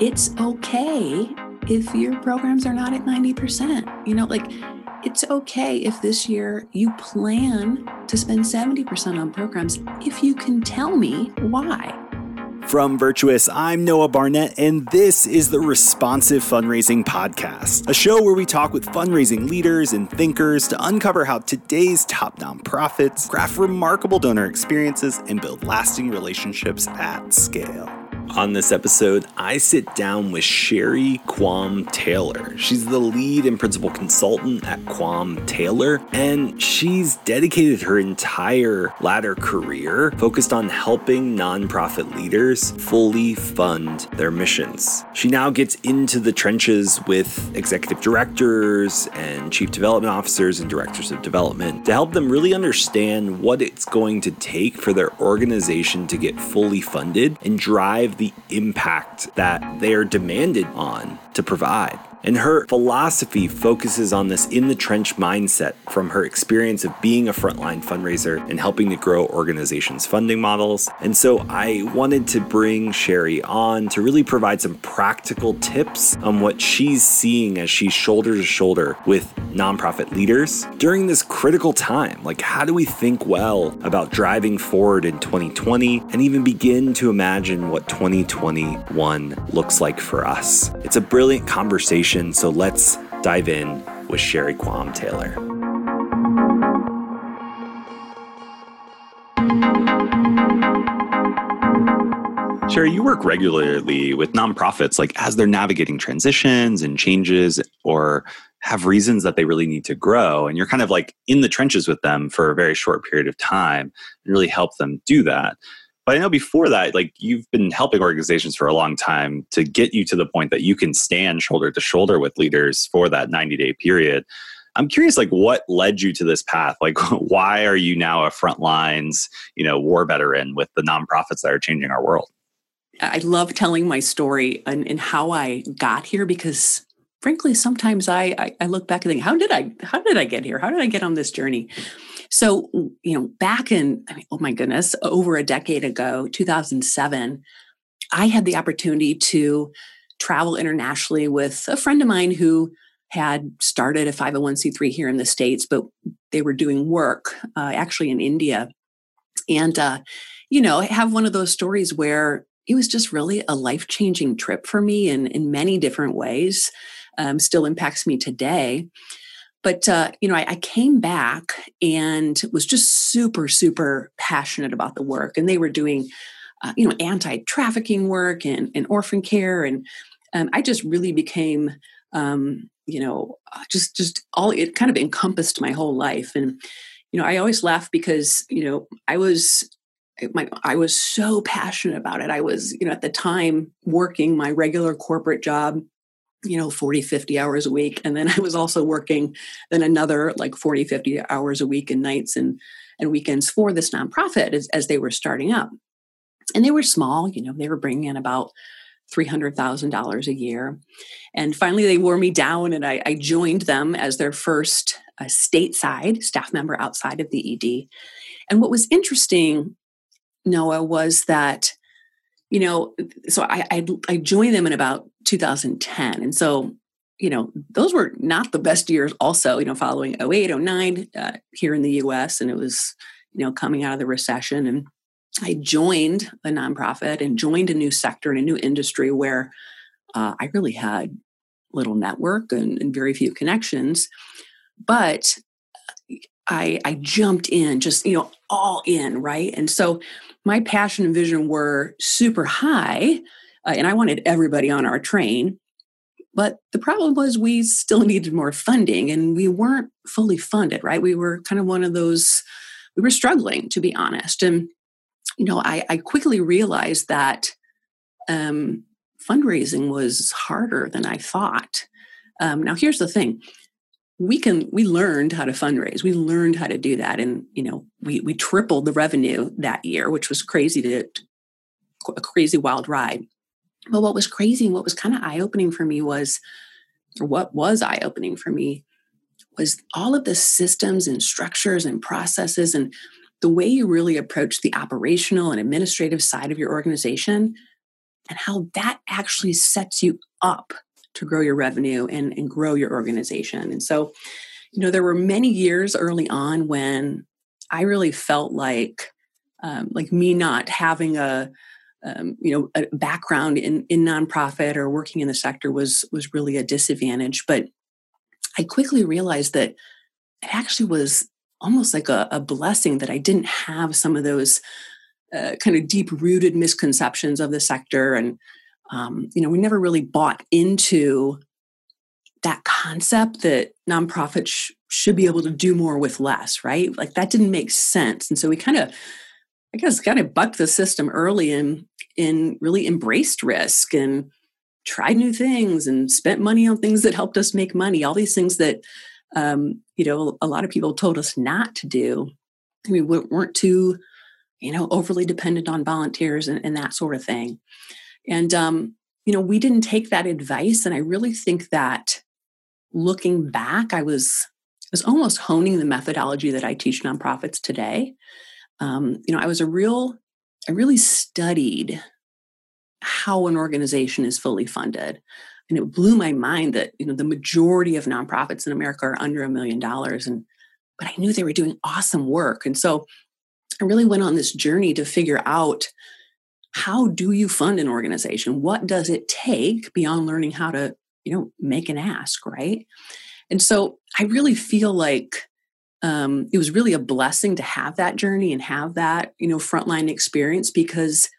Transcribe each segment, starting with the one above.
it's okay if your programs are not at 90%. You know, like it's okay if this year you plan to spend 70% on programs if you can tell me why. From Virtuous, I'm Noah Barnett, and this is the Responsive Fundraising Podcast, a show where we talk with fundraising leaders and thinkers to uncover how today's top nonprofits craft remarkable donor experiences and build lasting relationships at scale. On this episode, I sit down with Sherry Quam Taylor. She's the lead and principal consultant at Quam Taylor, and she's dedicated her entire latter career focused on helping nonprofit leaders fully fund their missions. She now gets into the trenches with executive directors and chief development officers and directors of development to help them really understand what it's going to take for their organization to get fully funded and drive the the impact that they're demanded on to provide. And her philosophy focuses on this in the trench mindset from her experience of being a frontline fundraiser and helping to grow organizations' funding models. And so I wanted to bring Sherry on to really provide some practical tips on what she's seeing as she's shoulder to shoulder with nonprofit leaders during this critical time. Like, how do we think well about driving forward in 2020 and even begin to imagine what 2021 looks like for us? It's a brilliant conversation so let's dive in with Sherry Quam Taylor. Sherry, you work regularly with nonprofits, like as they're navigating transitions and changes or have reasons that they really need to grow. And you're kind of like in the trenches with them for a very short period of time and really help them do that. But I know before that, like you've been helping organizations for a long time to get you to the point that you can stand shoulder to shoulder with leaders for that 90 day period. I'm curious, like, what led you to this path? Like, why are you now a front lines, you know, war veteran with the nonprofits that are changing our world? I love telling my story and, and how I got here because, frankly, sometimes I, I I look back and think, how did I how did I get here? How did I get on this journey? So, you know, back in, I mean, oh my goodness, over a decade ago, 2007, I had the opportunity to travel internationally with a friend of mine who had started a 501c3 here in the States, but they were doing work uh, actually in India. And, uh, you know, have one of those stories where it was just really a life changing trip for me in, in many different ways, um, still impacts me today. But, uh, you know, I, I, came back and was just super, super passionate about the work. And they were doing, uh, you know, anti trafficking work and, and orphan care. And um, I just really became, um, you know, uh, just, just all, it kind of encompassed my whole life. And, you know, I always laugh because, you know, I was my, I was so passionate about it. I was, you know, at the time working my regular corporate job you know 40 50 hours a week. And then i was also working then another like 40 50 hours a week and nights and and weekends for this nonprofit as, as they were starting up. And they were small you know they were bringing in about $300000 a year. And finally they wore me down and i, I joined them as their first uh, stateside staff member outside of the ed and what was interesting noah was that you know so I, I i joined them in about 2010. And so, you know, those were not the best years also, you know, following 08, 09 uh, here in the US. And it was, you know, coming out of the recession. And I joined a nonprofit and joined a new sector and a new industry where uh, I really had little network and, and very few connections. But I, I jumped in, just, you know, all in, right? And so my passion and vision were super high uh, and I wanted everybody on our train. But the problem was we still needed more funding and we weren't fully funded, right? We were kind of one of those, we were struggling, to be honest. And, you know, I, I quickly realized that um, fundraising was harder than I thought. Um, now, here's the thing we can we learned how to fundraise. We learned how to do that. And you know we we tripled the revenue that year which was crazy to a crazy wild ride. But what was crazy and what was kind of eye opening for me was, or what was eye opening for me, was all of the systems and structures and processes and the way you really approach the operational and administrative side of your organization and how that actually sets you up to grow your revenue and, and grow your organization. And so, you know, there were many years early on when I really felt like, um, like me not having a, um, you know, a background in in nonprofit or working in the sector was was really a disadvantage. But I quickly realized that it actually was almost like a, a blessing that I didn't have some of those uh, kind of deep rooted misconceptions of the sector and um, you know we never really bought into that concept that nonprofits sh- should be able to do more with less right? Like that didn't make sense. And so we kind of i guess kind of bucked the system early and and really embraced risk and tried new things and spent money on things that helped us make money all these things that um, you know a lot of people told us not to do. We weren't too you know overly dependent on volunteers and, and that sort of thing and, um, you know, we didn't take that advice. And I really think that looking back, I was, I was almost honing the methodology that I teach nonprofits today. Um, you know, I was a real, I really studied how an organization is fully funded. And it blew my mind that, you know, the majority of nonprofits in America are under a million dollars. And, but I knew they were doing awesome work. And so I really went on this journey to figure out how do you fund an organization? What does it take beyond learning how to, you know, make an ask, right? And so I really feel like um, it was really a blessing to have that journey and have that, you know, frontline experience because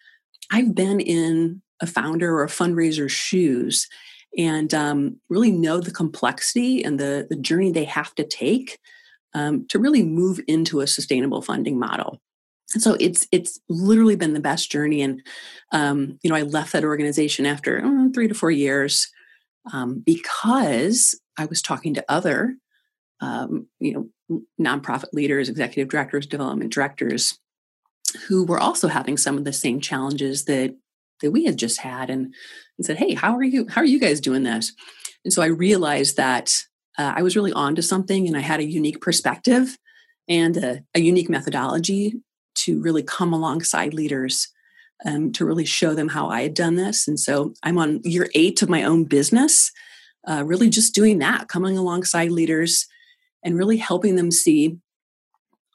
I've been in a founder or a fundraiser's shoes and um, really know the complexity and the, the journey they have to take um, to really move into a sustainable funding model so it's it's literally been the best journey and um, you know i left that organization after oh, three to four years um, because i was talking to other um, you know nonprofit leaders executive directors development directors who were also having some of the same challenges that that we had just had and, and said hey how are you how are you guys doing this? And so i realized that uh, i was really on to something and i had a unique perspective and a, a unique methodology to really come alongside leaders um, to really show them how I had done this. And so I'm on year eight of my own business, uh, really just doing that, coming alongside leaders and really helping them see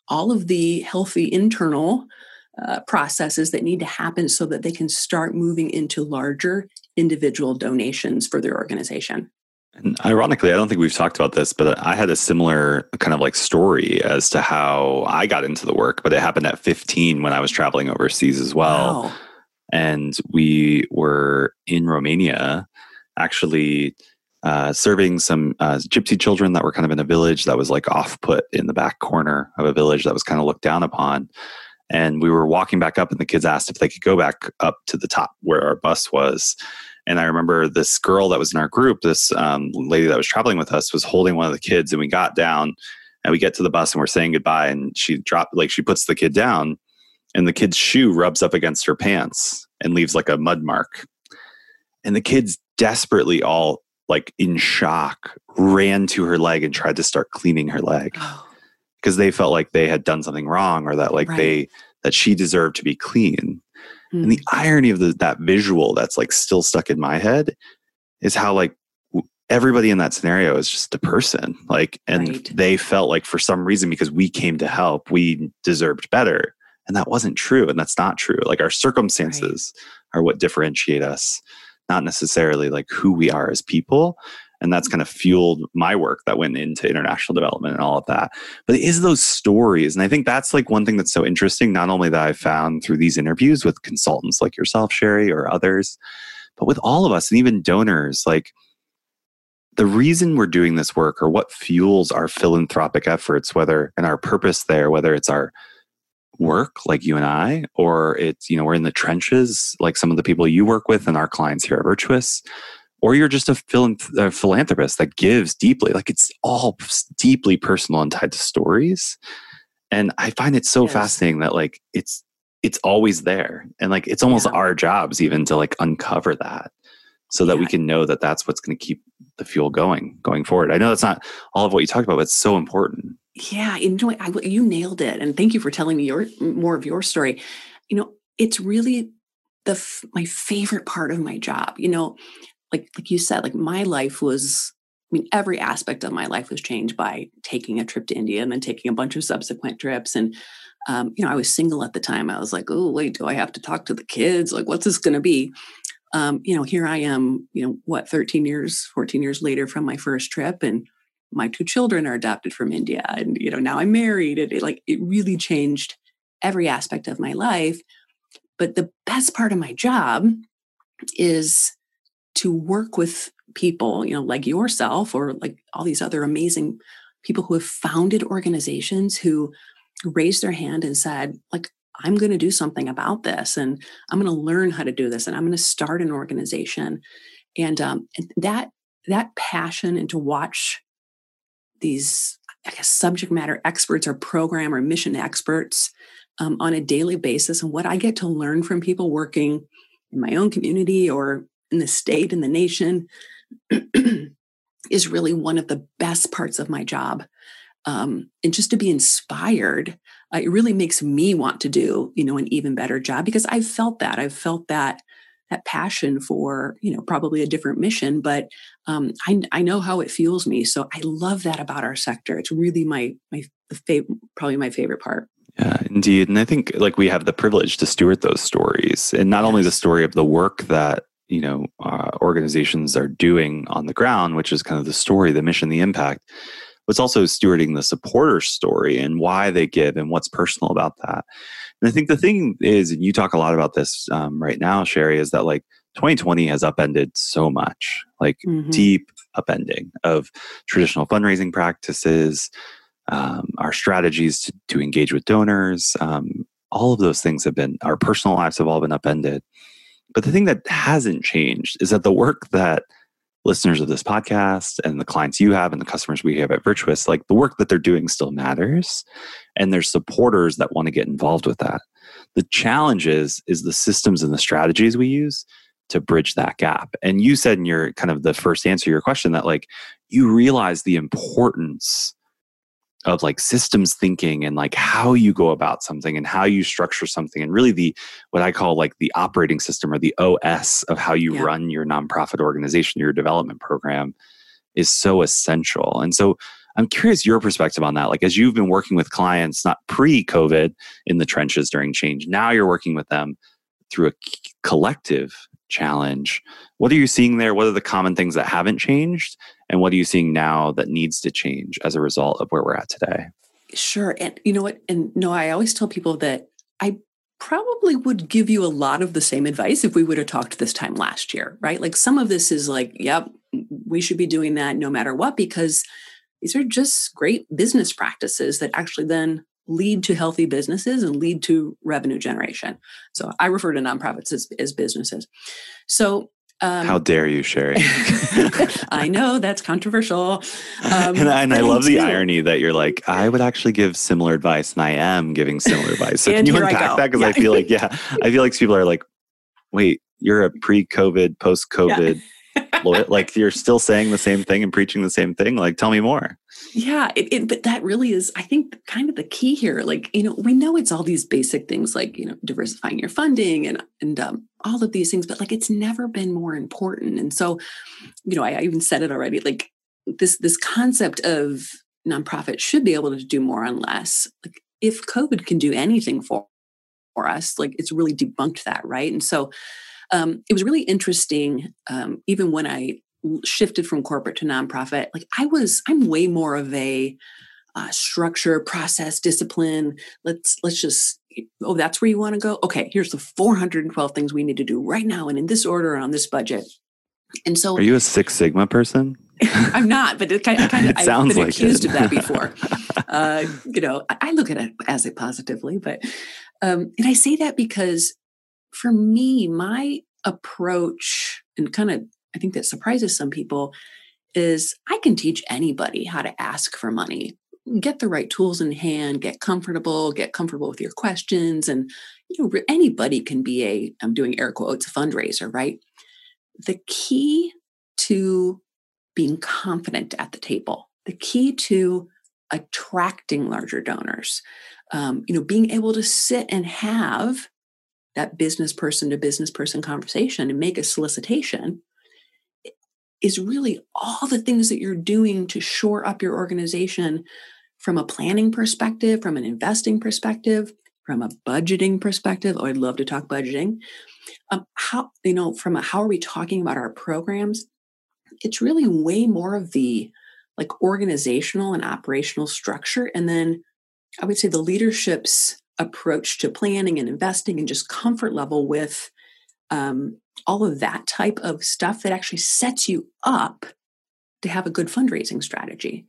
all of the healthy internal uh, processes that need to happen so that they can start moving into larger individual donations for their organization. And ironically, I don't think we've talked about this, but I had a similar kind of like story as to how I got into the work, but it happened at 15 when I was traveling overseas as well. Wow. And we were in Romania actually uh, serving some uh, gypsy children that were kind of in a village that was like off put in the back corner of a village that was kind of looked down upon. And we were walking back up, and the kids asked if they could go back up to the top where our bus was. And I remember this girl that was in our group, this um, lady that was traveling with us, was holding one of the kids, and we got down and we get to the bus and we're saying goodbye, and she dropped like she puts the kid down, and the kid's shoe rubs up against her pants and leaves like a mud mark, and the kids desperately all like in shock ran to her leg and tried to start cleaning her leg because oh. they felt like they had done something wrong or that like right. they that she deserved to be clean Mm. And the irony of the, that visual that's like still stuck in my head is how like everybody in that scenario is just a person like and right. they felt like for some reason because we came to help we deserved better and that wasn't true and that's not true like our circumstances right. are what differentiate us not necessarily like who we are as people and that's kind of fueled my work that went into international development and all of that. But it is those stories. And i think that's like one thing that's so interesting not only that i've found through these interviews with consultants like yourself sherry or others but with all of us and even donors like the reason we're doing this work or what fuels our philanthropic efforts whether and our purpose there whether it's our work like you and I, or it's, you know, we're in the trenches like some of the people you work with and our clients here at Virtuous, or you're just a, philanthropist that gives deeply. Like it's all deeply personal and tied to stories. And I find it so yes. fascinating that like it's it's always there, and like it's almost yeah. our jobs even to like uncover that, so that yeah. we can know that that's what's going to keep the fuel going going forward. I know that's not all of what you talked about, but it's so important. Yeah, you know, I, you nailed it, and thank you for telling me your more of your story. You know, it's really the my favorite part of my job. You know, like like you said, like my life was. I mean, every aspect of my life was changed by taking a trip to India and then taking a bunch of subsequent trips. And um, you know, I was single at the time. I was like, oh wait, do I have to talk to the kids? Like, what's this going to be? Um, you know, here I am. You know, what, 13 years, 14 years later from my first trip, and my two children are adopted from India, and you know, now I'm married. And it, like, it really changed every aspect of my life. But the best part of my job is to work with people, you know, like yourself or like all these other amazing people who have founded organizations who raised their hand and said, like, I'm going to do something about this and I'm going to learn how to do this and I'm going to start an organization. And, um, that that passion and to watch these I guess subject matter experts or program or mission experts um, on a daily basis and what I get to learn from people working in my own community or in the state and the nation is really one of the best parts of my job. Um, and just to be inspired, uh, it really makes me want to do, you know, an even better job because I've felt that. I've felt that that passion for, you know, probably a different mission, but um, I, I know how it fuels me. So I love that about our sector. It's really my my fav- probably my favorite part. Yeah, indeed. And I think like we have the privilege to steward those stories and not yes. only the story of the work that, you know, uh, organizations are doing on the ground, which is kind of the story, the mission, the impact, but it's also stewarding the supporter story and why they give and what's personal about that. And I think the thing is, and you talk a lot about this um, right now, Sherry, is that like 2020 has upended so much, like mm-hmm. deep upending of traditional fundraising practices, um, our strategies to, to, engage with donors. Um, all of those things have been, our personal lives have all been upended. But the thing that hasn't changed is that the work that listeners of this podcast and the clients you have and the customers we have at Virtuous, like the work that they're doing still matters. And there's supporters that want to get involved with that. The challenge is, is the systems and the strategies we use to bridge that gap. And you said in your kind of the first answer to your question that like you realize the importance of like systems thinking and like how you go about something and how you structure something and really the what i call like the operating system or the os of how you yeah. run your nonprofit organization your development program is so essential and so i'm curious your perspective on that like as you've been working with clients not pre-covid in the trenches during change now you're working with them through a collective challenge. What are you seeing there? What are the common things that haven't changed? And what are you seeing now that needs to change as a result of where we're at today? Sure. And you know what? And no, I always tell people that I probably would give you a lot of the same advice if we would have talked this time last year, right? Like some of this is like, yep, we should be doing that no matter what, because these are just great business practices that actually then lead to healthy businesses and lead to revenue generation. So I refer to nonprofits as, as businesses. So um, How dare you, Sherry? I know that's controversial. Um, and, I, and I love the irony that you're like, I would actually give similar advice, and I am giving similar advice. So can you unpack that? Because yeah. I feel like, yeah, I feel like people are like, wait, you're a pre-COVID, post-COVID yeah like you're still saying the same thing and preaching the same thing like tell me more. Yeah it, it, but that really is i think kind of the key here like you know we know it's all these basic things like you know diversifying your funding and and um, all of these things but like it's never been more important and so you know I, I even said it already like this this concept of nonprofit should be able to do more on less like if covid can do anything for for us like it's really debunked that right? And so um, it was really interesting, um, even when I shifted from corporate to nonprofit. Like I was, I'm way more of a uh, structure, process, discipline. Let's let's just. Oh, that's where you want to go. Okay, here's the 412 things we need to do right now, and in this order on this budget. And so, are you a Six Sigma person? I'm not, but it kind of, kind of I've been like accused it. of that before. uh, you know, I, I, look at it as it positively, but um, and I say that because for me, my approach and kind of I think that surprises some people is I can teach anybody how to ask for money. Get the right tools in hand, get comfortable, get comfortable with your questions. And you know, anybody can be a, I'm doing air quotes, fundraiser, right? The key to being confident at the table, the key to attracting larger donors, um, you know, being able to sit and have that business person to business person conversation and make a solicitation is really all the things that you're doing to shore up your organization from a planning perspective, from an investing perspective, from a budgeting perspective. Oh, I'd love to talk budgeting. Um, how, you know, from a how are we talking about our programs? It's really way more of the like organizational and operational structure. And then I would say the leadership's approach to planning and investing and just comfort level with um, all of that type of stuff that actually sets you up to have a good fundraising strategy.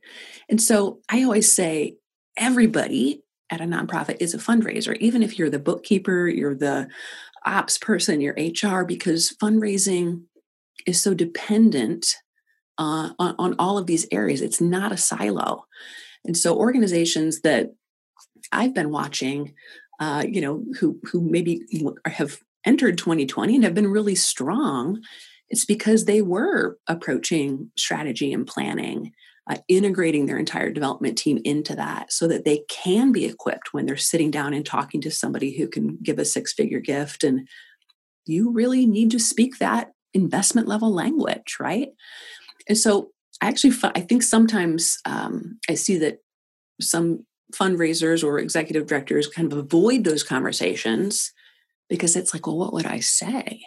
And so I always say everybody at a nonprofit is a fundraiser, even if you're the bookkeeper, you're the ops person, you're HR, because fundraising is so dependent uh, on, on all of these areas. It's not a silo. And so organizations that I've been watching, uh, you know, who who maybe have entered 2020 and have been really strong, it's because they were approaching strategy and planning, uh, integrating their entire development team into that so that they can be equipped when they're sitting down and talking to somebody who can give a six figure gift. And you really need to speak that investment level language, right? And so I actually, I think sometimes um, I see that some fundraisers or executive directors kind of avoid those conversations because it's like, well, what would I say?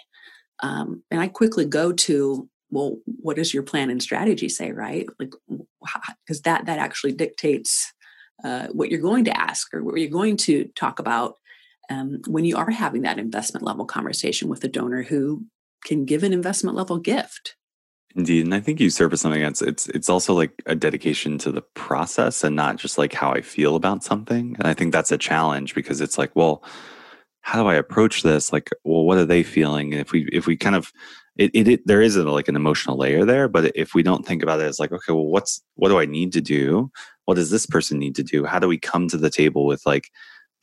Um, and I quickly go to, well, what does your plan and strategy say, right? Like, because that that actually dictates uh, what you're going to ask or what you're going to talk about um, when you are having that investment level conversation with a donor who can give an investment level gift. Indeed, and I think you surface something that's it's it's also like a dedication to the process and not just like how I feel about something. And I think that's a challenge because it's like, well, how do I approach this? Like, well, what are they feeling? And if we if we kind of it, it, it there is a, like an emotional layer there, but if we don't think about it as like, okay, well, what's what do I need to do? What does this person need to do? How do we come to the table with like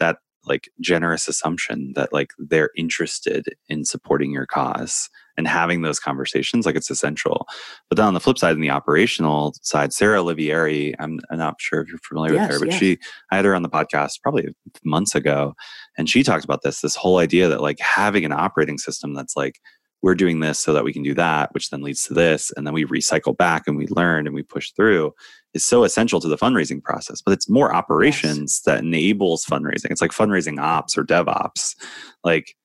that like generous assumption that like they're interested in supporting your cause and having those conversations like it's essential but then on the flip side in the operational side sarah olivieri i'm, I'm not sure if you're familiar yes, with her but yes. she i had her on the podcast probably months ago and she talked about this this whole idea that like having an operating system that's like we're doing this so that we can do that, which then leads to this. And then we recycle back and we learn and we push through is so essential to the fundraising process. But it's more operations yes. that enables fundraising. It's like fundraising ops or DevOps. Like,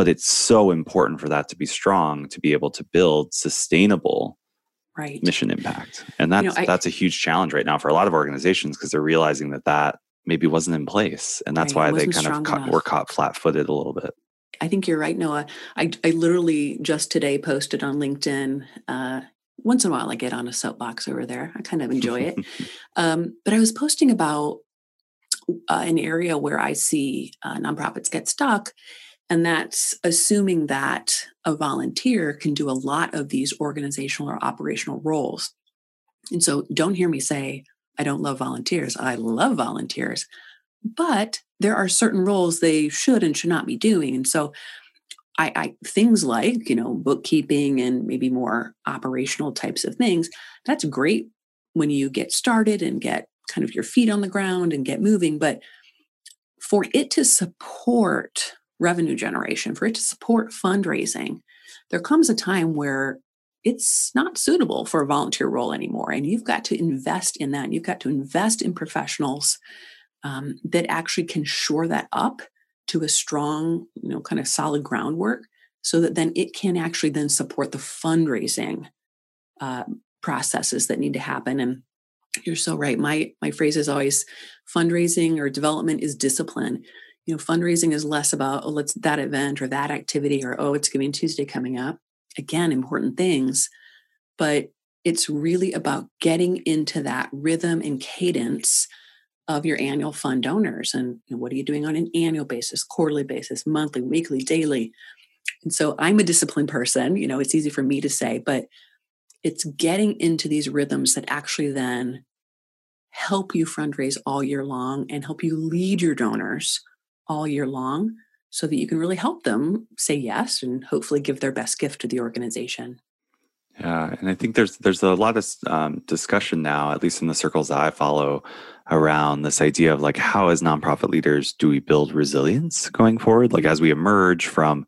but it's so important for that to be strong to be able to build sustainable right. mission impact. And that's you know, I, that's a huge challenge right now for a lot of organizations because they're realizing that that maybe wasn't in place. And that's right, why they kind of caught, were caught flat footed a little bit. I think you're right, Noah. I, I literally just today posted on LinkedIn. Uh, once in a while, I get on a soapbox over there. I kind of enjoy it. um, but I was posting about uh, an area where I see uh, nonprofits get stuck, and that's assuming that a volunteer can do a lot of these organizational or operational roles. And so don't hear me say, I don't love volunteers. I love volunteers. But there are certain roles they should and should not be doing. And so I, I, things like, you know, bookkeeping and maybe more operational types of things, that's great when you get started and get kind of your feet on the ground and get moving. But for it to support revenue generation, for it to support fundraising, there comes a time where it's not suitable for a volunteer role anymore. And you've got to invest in that. You've got to invest in professionals um, that actually can shore that up to a strong, you know, kind of solid groundwork so that then it can actually then support the fundraising uh, processes that need to happen. And you're so right. My my phrase is always fundraising or development is discipline. You know, fundraising is less about oh, let's that event or that activity or oh, it's Giving Tuesday coming up. Again, important things, but it's really about getting into that rhythm and cadence of your annual fund donors and you know, what are you doing on an annual basis quarterly basis monthly weekly daily and so i'm a disciplined person you know it's easy for me to say but it's getting into these rhythms that actually then help you fundraise all year long and help you lead your donors all year long so that you can really help them say yes and hopefully give their best gift to the organization. Yeah, and I think there's there's a lot of um, discussion now, at least in the circles that I follow, around this idea of like how as nonprofit leaders do we build resilience going forward, like as we emerge from,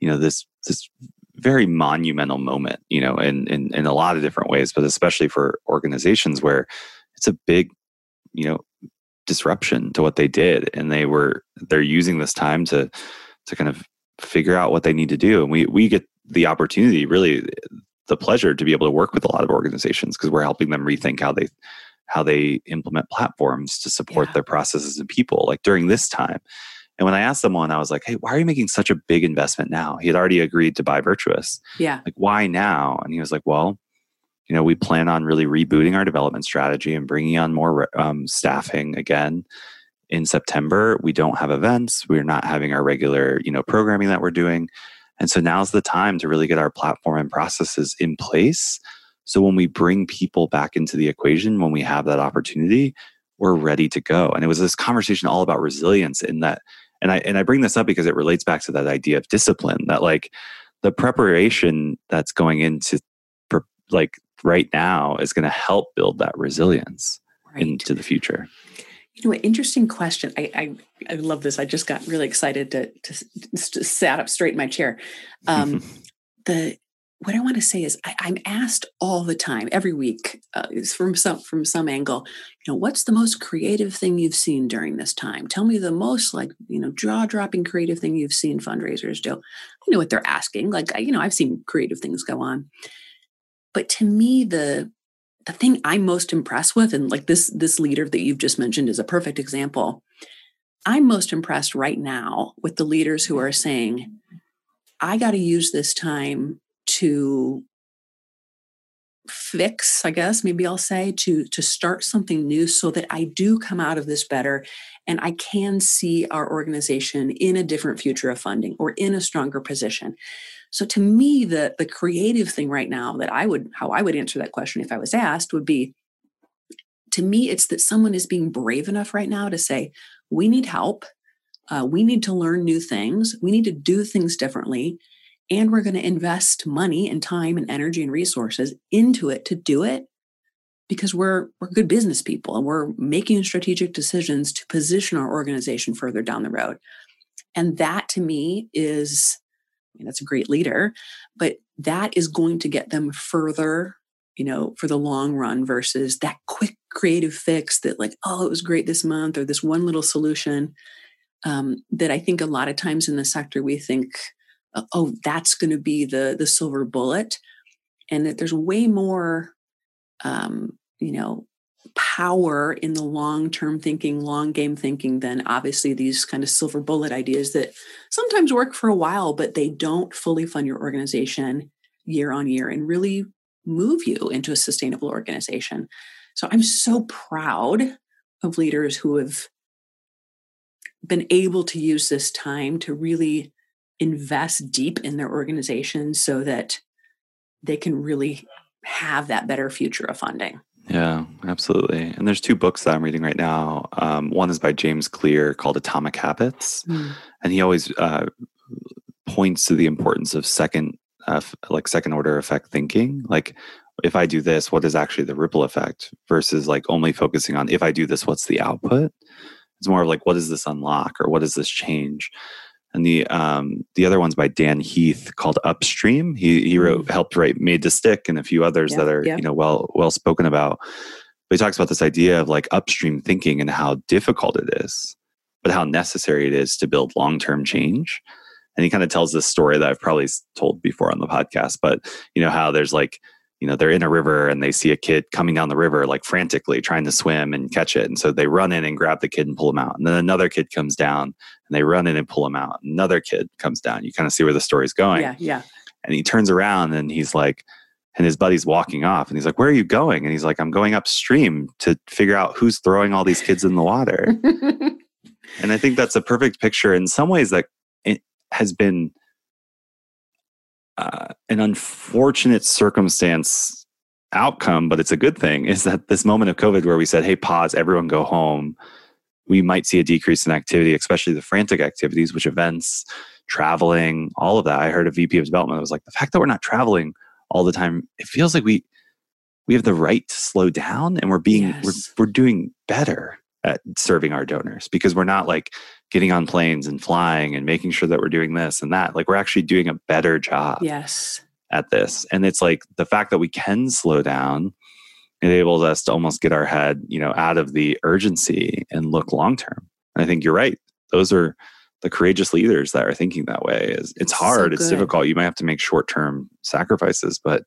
you know, this this very monumental moment, you know, in in in a lot of different ways, but especially for organizations where it's a big, you know, disruption to what they did, and they were they're using this time to to kind of figure out what they need to do, and we we get the opportunity really the pleasure to be able to work with a lot of organizations because we're helping them rethink how they how they implement platforms to support yeah. their processes and people like during this time. And when i asked someone i was like hey why are you making such a big investment now? He had already agreed to buy virtuous. Yeah. Like why now? And he was like well you know we plan on really rebooting our development strategy and bringing on more um, staffing again in september we don't have events we're not having our regular you know programming that we're doing and so now's the time to really get our platform and processes in place. So when we bring people back into the equation, when we have that opportunity, we're ready to go. And it was this conversation all about resilience in that. And I and I bring this up because it relates back to that idea of discipline that like the preparation that's going into like right now is going to help build that resilience right. into the future. You know, interesting question. I, I, I love this. I just got really excited to to, to sat up straight in my chair. Um, the what I want to say is I, am asked all the time, every week, uh, from some from some angle. You know, what's the most creative thing you've seen during this time? Tell me the most like you know jaw dropping creative thing you've seen fundraisers do. I know what they're asking. Like you know, I've seen creative things go on, but to me, the the thing I'm most impressed with, and like this this leader that you've just mentioned is a perfect example. I'm most impressed right now with the leaders who are saying, I got to use this time to fix i guess maybe i'll say to to start something new so that i do come out of this better and i can see our organization in a different future of funding or in a stronger position so to me, the the creative thing right now that I would how I would answer that question if I was asked would be to me, it's that someone is being brave enough right now to say, we need help. Uh, we need to learn new things. We need to do things differently. And we're going to invest money and time and energy and resources into it to do it because we're we're good business people and we're making strategic decisions to position our organization further down the road. And that to me is I mean, that's a great leader, but that is going to get them further, you know, for the long run versus that quick creative fix that, like, oh, it was great this month or this one little solution. Um, that I think a lot of times in the sector we think, oh, that's going to be the the silver bullet, and that there's way more, um, you know, power in the long term thinking, long game thinking than obviously these kind of silver bullet ideas that sometimes work for a while, but they don't fully fund your organization year on year and really move you into a sustainable organization. So I'm so proud of leaders who have been able to use this time to really invest deep in their organization so that they can really have that better future of funding. Yeah, absolutely. And there's two books that I'm reading right now. Um, one is by James Clear called Atomic Habits, mm. and he always uh, points to the importance of second, uh, like second order effect thinking. Like, if I do this, what is actually the ripple effect versus like only focusing on if I do this, what's the output? It's more of like what does this unlock or what does this change? And the um, the other one's by Dan Heath called Upstream. He he wrote mm. helped write Made to Stick and a few others yeah, that are yeah. you know well well spoken about. But he talks about this idea of like upstream thinking and how difficult it is, but how necessary it is to build long term change. And he kind of tells this story that I've probably told before on the podcast, but you know how there's like you know they're in a river and they see a kid coming down the river like frantically trying to swim and catch it. And so they run in and grab the kid and pull him out. And then another kid comes down and they run in and pull him out. Another kid comes down. You kind of see where the story's going. Yeah yeah. And he turns around and he's like and his buddy's walking off and he's like where are you going? And he's like i'm going upstream to figure out who's throwing all these kids in the water. And i think that's a perfect picture in some ways that it has been uh, an unfortunate circumstance outcome, but it's a good thing, is that this moment of COVID where we said, hey, pause, everyone go home, we might see a decrease in activity, especially the frantic activities, which events, traveling, all of that. I heard a VP of development was like, the fact that we're not traveling all the time, it feels like we we have the right to slow down and we're being yes. we're, we're doing better at serving our donors because we're not like getting on planes and flying and making sure that we're doing this and that like we're actually doing a better job yes. at this. And it's like the fact that we can slow down enables us to almost get our head you know out of the urgency and look long term and i think you're right. Those are the courageous leaders that are thinking that way. Is it's hard. So it's difficult. You might have to make short term sacrifices but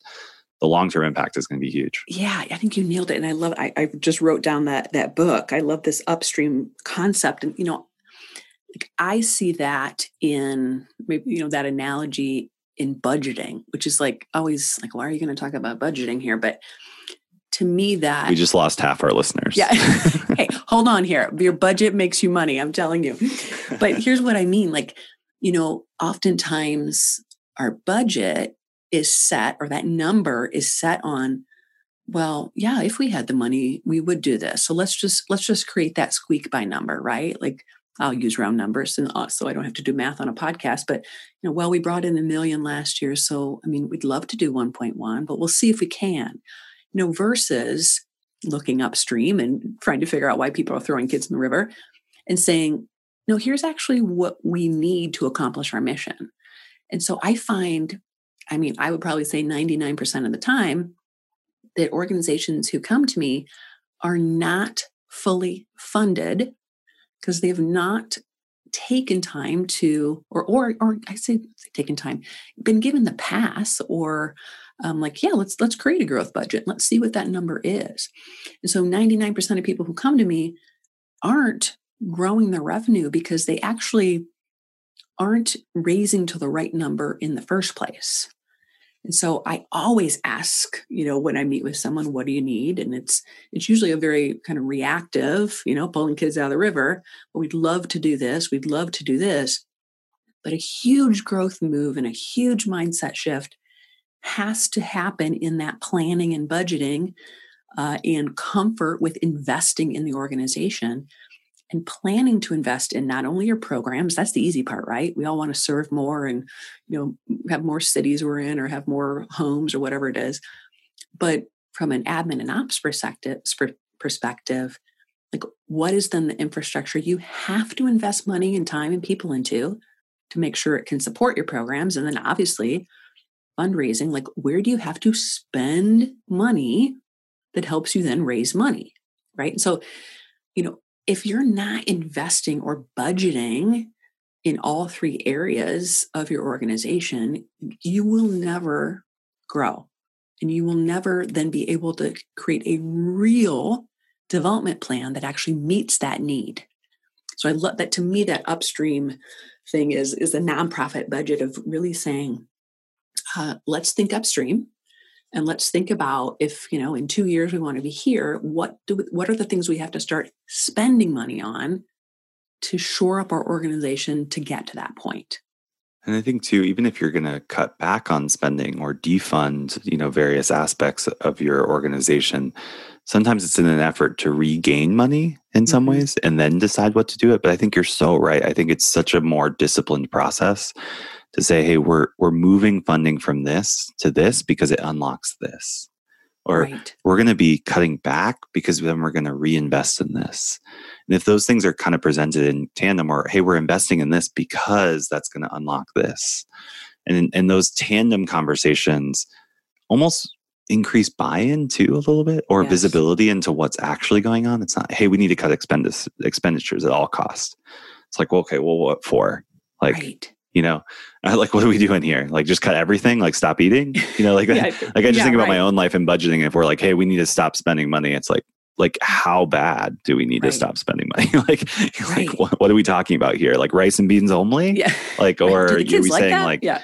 the long term impact is going to be huge. Yeah, I think you nailed it, and I love. I, I just wrote down that that book. I love this upstream concept, and you know, I see that in maybe you know that analogy in budgeting, which is like always like, why are you going to talk about budgeting here? But to me, that we just lost half our listeners. Yeah. hey, hold on here. Your budget makes you money. I'm telling you. But here's what I mean. Like, you know, oftentimes our budget is set or that number is set on well yeah if we had the money we would do this so let's just let's just create that squeak by number right like i'll use round numbers and uh, so i don't have to do math on a podcast but you know well we brought in a million last year so i mean we'd love to do 1.1 but we'll see if we can. You know versus looking upstream and trying to figure out why people are throwing kids in the river and saying no here's actually what we need to accomplish our mission. And so i find I mean, I would probably say 99% of the time that organizations who come to me are not fully funded because they have not taken time to or or or I say taken time been given the pass or um, like yeah let's let's create a growth budget. Let's see what that number is. And so 99% of people who come to me aren't growing their revenue because they actually aren't raising to the right number in the first place and so I always ask, you know, when I meet with someone, what do you need? And it's it's usually a very kind of reactive, you know, pulling kids out of the river. But we'd love to do this. We'd love to do this. But a huge growth move and a huge mindset shift has to happen in that planning and budgeting uh, and comfort with investing in the organization and planning to invest in not only your programs that's the easy part right? We all want to serve more and you know have more cities we're in or have more homes or whatever it is. But from an admin and ops perspective perspective like what is then the infrastructure you have to invest money and time and people into to make sure it can support your programs? And then obviously fundraising like where do you have to spend money that helps you then raise money right? And so you know if you're not investing or budgeting in all three areas of your organization, you will never grow. And you will never then be able to create a real development plan that actually meets that need. So I love that to me, that upstream thing is, is the nonprofit budget of really saying, uh, let's think upstream and let's think about if you know in two years we want to be here what do we, what are the things we have to start spending money on to shore up our organization to get to that point? And i think too even if you're going to cut back on spending or defund you know various aspects of your organization sometimes it's in an effort to regain money in some mm-hmm. ways and then decide what to do it. But i think you're so right. I think it's such a more disciplined process to say, hey, we're we're moving funding from this to this because it unlocks this. Or right. we're going to be cutting back because then we're going to reinvest in this. And if those things are kind of presented in tandem, or hey, we're investing in this because that's going to unlock this. And and those tandem conversations almost increase buy-in too a little bit or yes. visibility into what's actually going on it's not hey we need to cut expenditures at all costs it's like well okay well what for like right you know like what are we doing here? Like just cut everything? Like stop eating? You know like yeah, like i just yeah, think about right. my own life and budgeting if we're like hey we need to stop spending money it's like like how bad do we need right. to stop spending money? Like right. like what, what, are we talking about here? Like rice and beans only? Yeah. Like or are we like saying that? like yeah.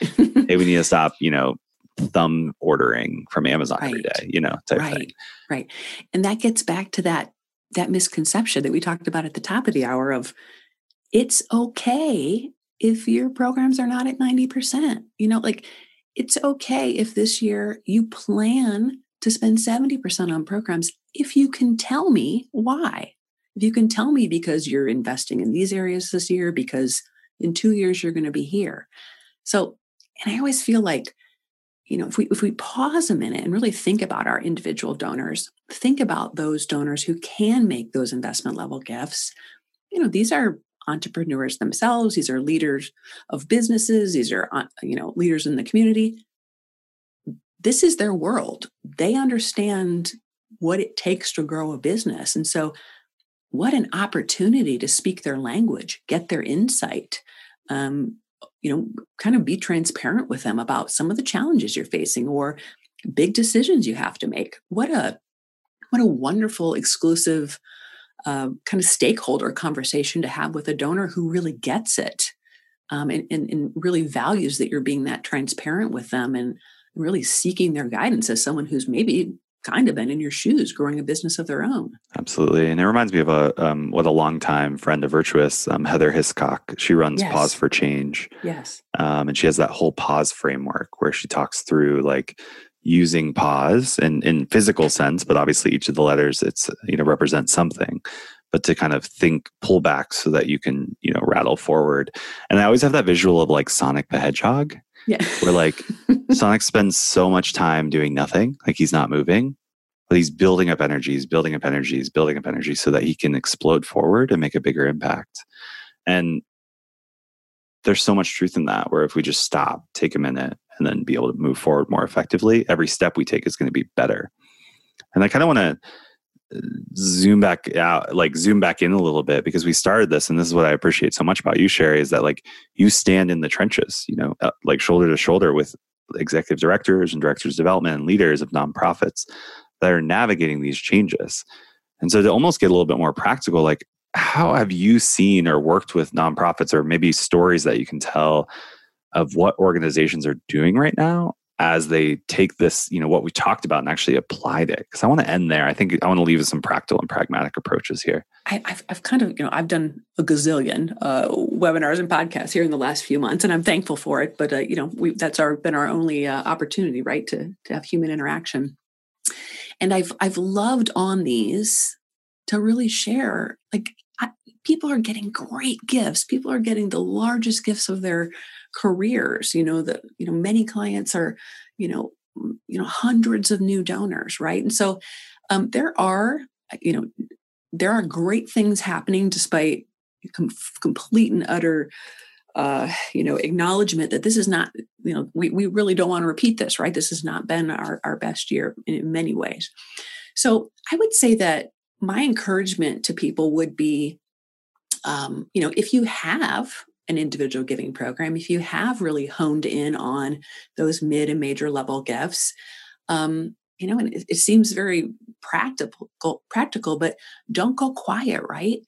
Hey we need to stop you know thumb ordering from amazon every day you know type right. Thing. right. And that gets back to that that misconception that we talked about at the top of the hour of it's okay if your programs are not at 90%. You know, like it's okay if this year you plan to spend 70% on programs if you can tell me why. If you can tell me because you're investing in these areas this year, because in two years you're going to be here. So, and I always feel like, you know, if we if we pause a minute and really think about our individual donors, think about those donors who can make those investment level gifts. You know, these are entrepreneurs themselves. These are leaders of businesses. These are uh, you know leaders in the community. This is their world. They understand what it takes to grow a business, and so what an opportunity to speak their language, get their insight. Um, you know, kind of be transparent with them about some of the challenges you're facing or big decisions you have to make. What a what a wonderful exclusive uh, kind of stakeholder conversation to have with a donor who really gets it um, and, and, and, really values that you're being that transparent with them and really seeking their guidance as someone who's maybe kind of been in your shoes growing a business of their own. Absolutely. And it reminds me of a um, what a longtime friend of Virtuous, um, Heather Hiscock. She runs yes. Pause for Change. Yes. Um, and she has that whole pause framework where she talks through like using pause in, in physical sense, but obviously each of the letters it's you know represents something. But to kind of think, pull back so that you can, you know, rattle forward. And I always have that visual of like Sonic the Hedgehog yeah. Where like Sonic spends so much time doing nothing, like he's not moving, but he's building up energies, building up energies, building up energy so that he can explode forward and make a bigger impact. And there's so much truth in that where if we just stop, take a minute, and then be able to move forward more effectively, every step we take is going to be better. And I kind of want to zoom back out like zoom back in a little bit because we started this and this is what i appreciate so much about you sherry is that like you stand in the trenches you know uh, like shoulder to shoulder with executive directors and directors development and leaders of nonprofits that are navigating these changes and so to almost get a little bit more practical like how have you seen or worked with nonprofits or maybe stories that you can tell of what organizations are doing right now as they take this, you know, what we talked about and actually applied it. Because I want to end there. I think I want to leave with some practical and pragmatic approaches here. I, have I've kind of, you know, I've done a gazillion uh, webinars and podcasts here in the last few months, and I'm thankful for it. But uh, you know, we that's our been our only uh, opportunity, right, to to have human interaction. And I've I've loved on these to really share. Like I, people are getting great gifts. People are getting the largest gifts of their careers you know that you know many clients are you know you know hundreds of new donors right? And so um, there are you know there are great things happening despite com- complete and utter uh, you know acknowledgement that this is not you know we, we really don't want to repeat this right? This has not been our, our best year in many ways. So i would say that my encouragement to people would be um, you know if you have an individual giving program, if you have really honed in on those mid and major level gifts, um, you know, and it, it, seems very practical, practical, but don't go quiet, right?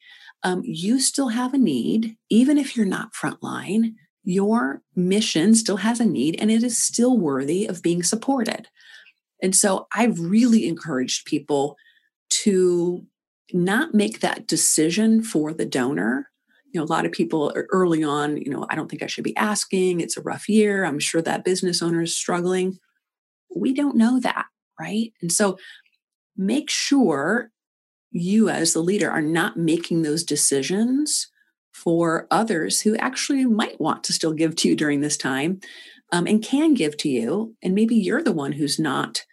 Um, you still have a need, even if you're not frontline. Your mission still has a need, and it is still worthy of being supported. And so, I've really encouraged people to not make that decision for the donor you know a lot of people early on you know i don't think i should be asking. It's a rough year. I'm sure that business owner is struggling. We don't know that right? And so make sure you as the leader are not making those decisions for others who actually might want to still give to you during this time um, and can give to you and maybe you're the one who's not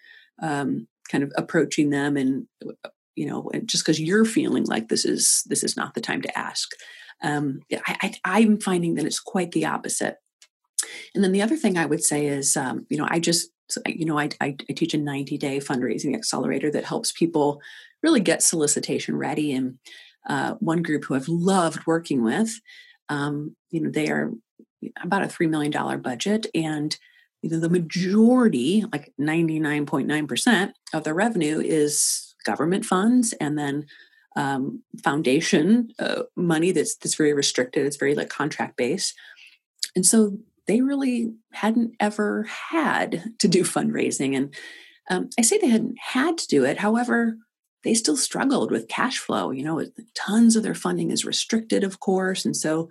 um, kind of approaching them and you know just because you're feeling like this is this is not the time to ask um, I, I, am finding that it's quite the opposite. And then the other thing I would say is, um, you know, I just, you know, I, I, I teach a 90 day fundraising accelerator that helps people really get solicitation ready. And uh, one group who I've loved working with, um, you know, they are about a $3 million budget and you know, the majority, like 99.9% of their revenue is government funds and then um, foundation uh, money that's that's very restricted. It's very like contract based, and so they really hadn't ever had to do fundraising. And um, I say they hadn't had to do it. However, they still struggled with cash flow. You know, tons of their funding is restricted, of course, and so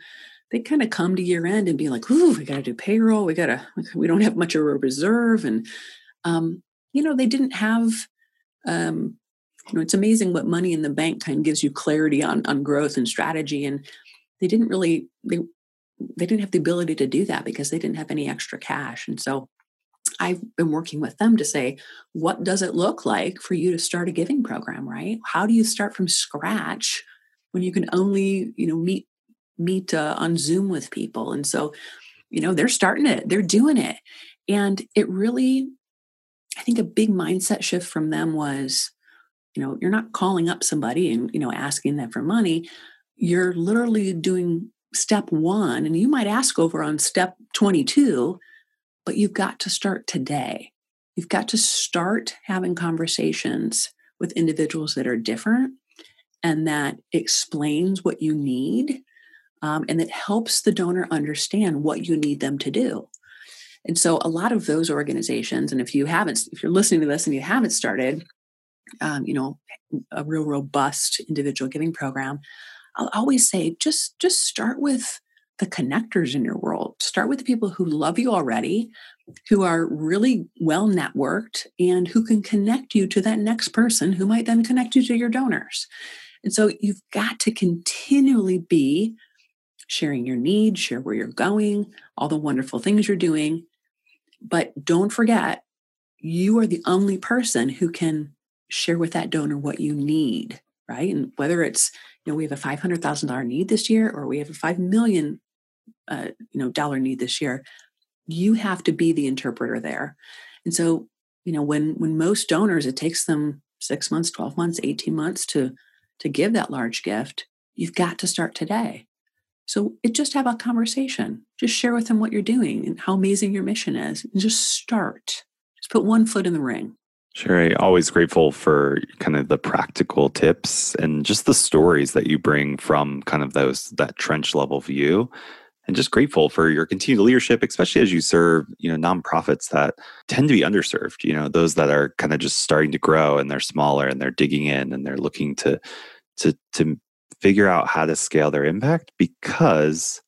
they kind of come to year end and be like, "Ooh, we got to do payroll. We got to. We don't have much of a reserve." And um, you know, they didn't have um, you know it's amazing what money in the bank kind of gives you clarity on on growth and strategy and they didn't really they they didn't have the ability to do that because they didn't have any extra cash and so I've been working with them to say, what does it look like for you to start a giving program, right? How do you start from scratch when you can only, you know, meet meet uh, on Zoom with people? And so, you know, they're starting it, they're doing it. And it really, I think a big mindset shift from them was, you know, you're not calling up somebody and, you know, asking them for money. You're literally doing step one, and you might ask over on step 22, but you've got to start today. You've got to start having conversations with individuals that are different and that explains what you need um, and that helps the donor understand what you need them to do. And so, a lot of those organizations, and if you haven't, if you're listening to this and you haven't started, um, you know, a real robust individual giving program, I'll always say just just start with the connectors in your world. Start with the people who love you already, who are really well networked, and who can connect you to that next person who might then connect you to your donors. And so you've got to continually be sharing your needs, share where you're going, all the wonderful things you're doing. But don't forget, you are the only person who can share with that donor what you need, right? And whether it's, you know, we have a $500,000 need this year or we have a 5 million uh, you know dollar need this year you have to be the interpreter there. And so you know when when most donors it takes them six months 12 months 18 months to to give that large gift you've got to start today. So it just have a conversation. Just share with them what you're doing and how amazing your mission is and just start. Just put one foot in the ring Sherry, always grateful for kind of the practical tips and just the stories that you bring from kind of those that trench level view and just grateful for your continued leadership, especially as you serve, you know, nonprofits that tend to be underserved, you know, those that are kind of just starting to grow and they're smaller and they're digging in and they're looking to to to figure out how to scale their impact because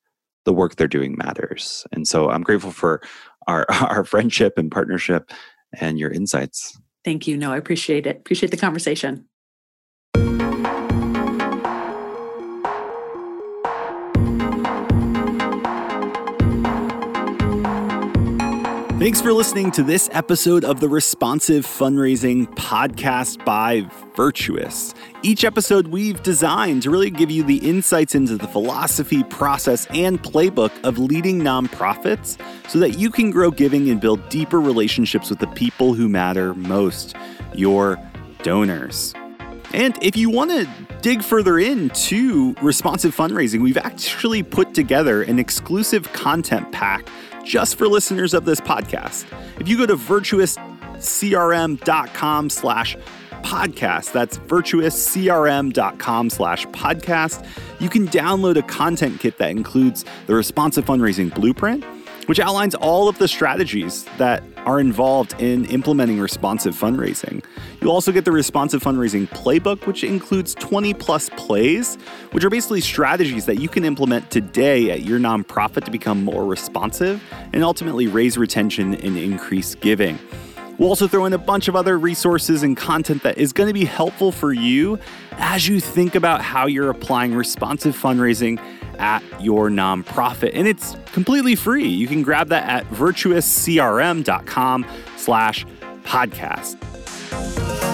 the work they're doing matters. And so I'm grateful for our our friendship and partnership and your insights. Thank you. No, I appreciate it. Appreciate the conversation. Thanks for listening to this episode of the Responsive Fundraising Podcast by Virtuous. Each episode we've designed to really give you the insights into the philosophy, process, and playbook of leading nonprofits so that you can grow giving and build deeper relationships with the people who matter most your donors. And if you want to dig further into responsive fundraising, we've actually put together an exclusive content pack just for listeners of this podcast. If you go to virtuouscrm.com slash podcast, that's virtuouscrm.com slash podcast, you can download a content kit that includes the responsive fundraising blueprint, which outlines all of the strategies that are involved in implementing responsive fundraising. You'll also get the responsive fundraising playbook, which includes 20 plus plays, which are basically strategies that you can implement today at your nonprofit to become more responsive and ultimately raise retention and increase giving. We'll also throw in a bunch of other resources and content that is going to be helpful for you as you think about how you're applying responsive fundraising at your nonprofit. And it's completely free. You can grab that at virtuouscrm.com slash podcast.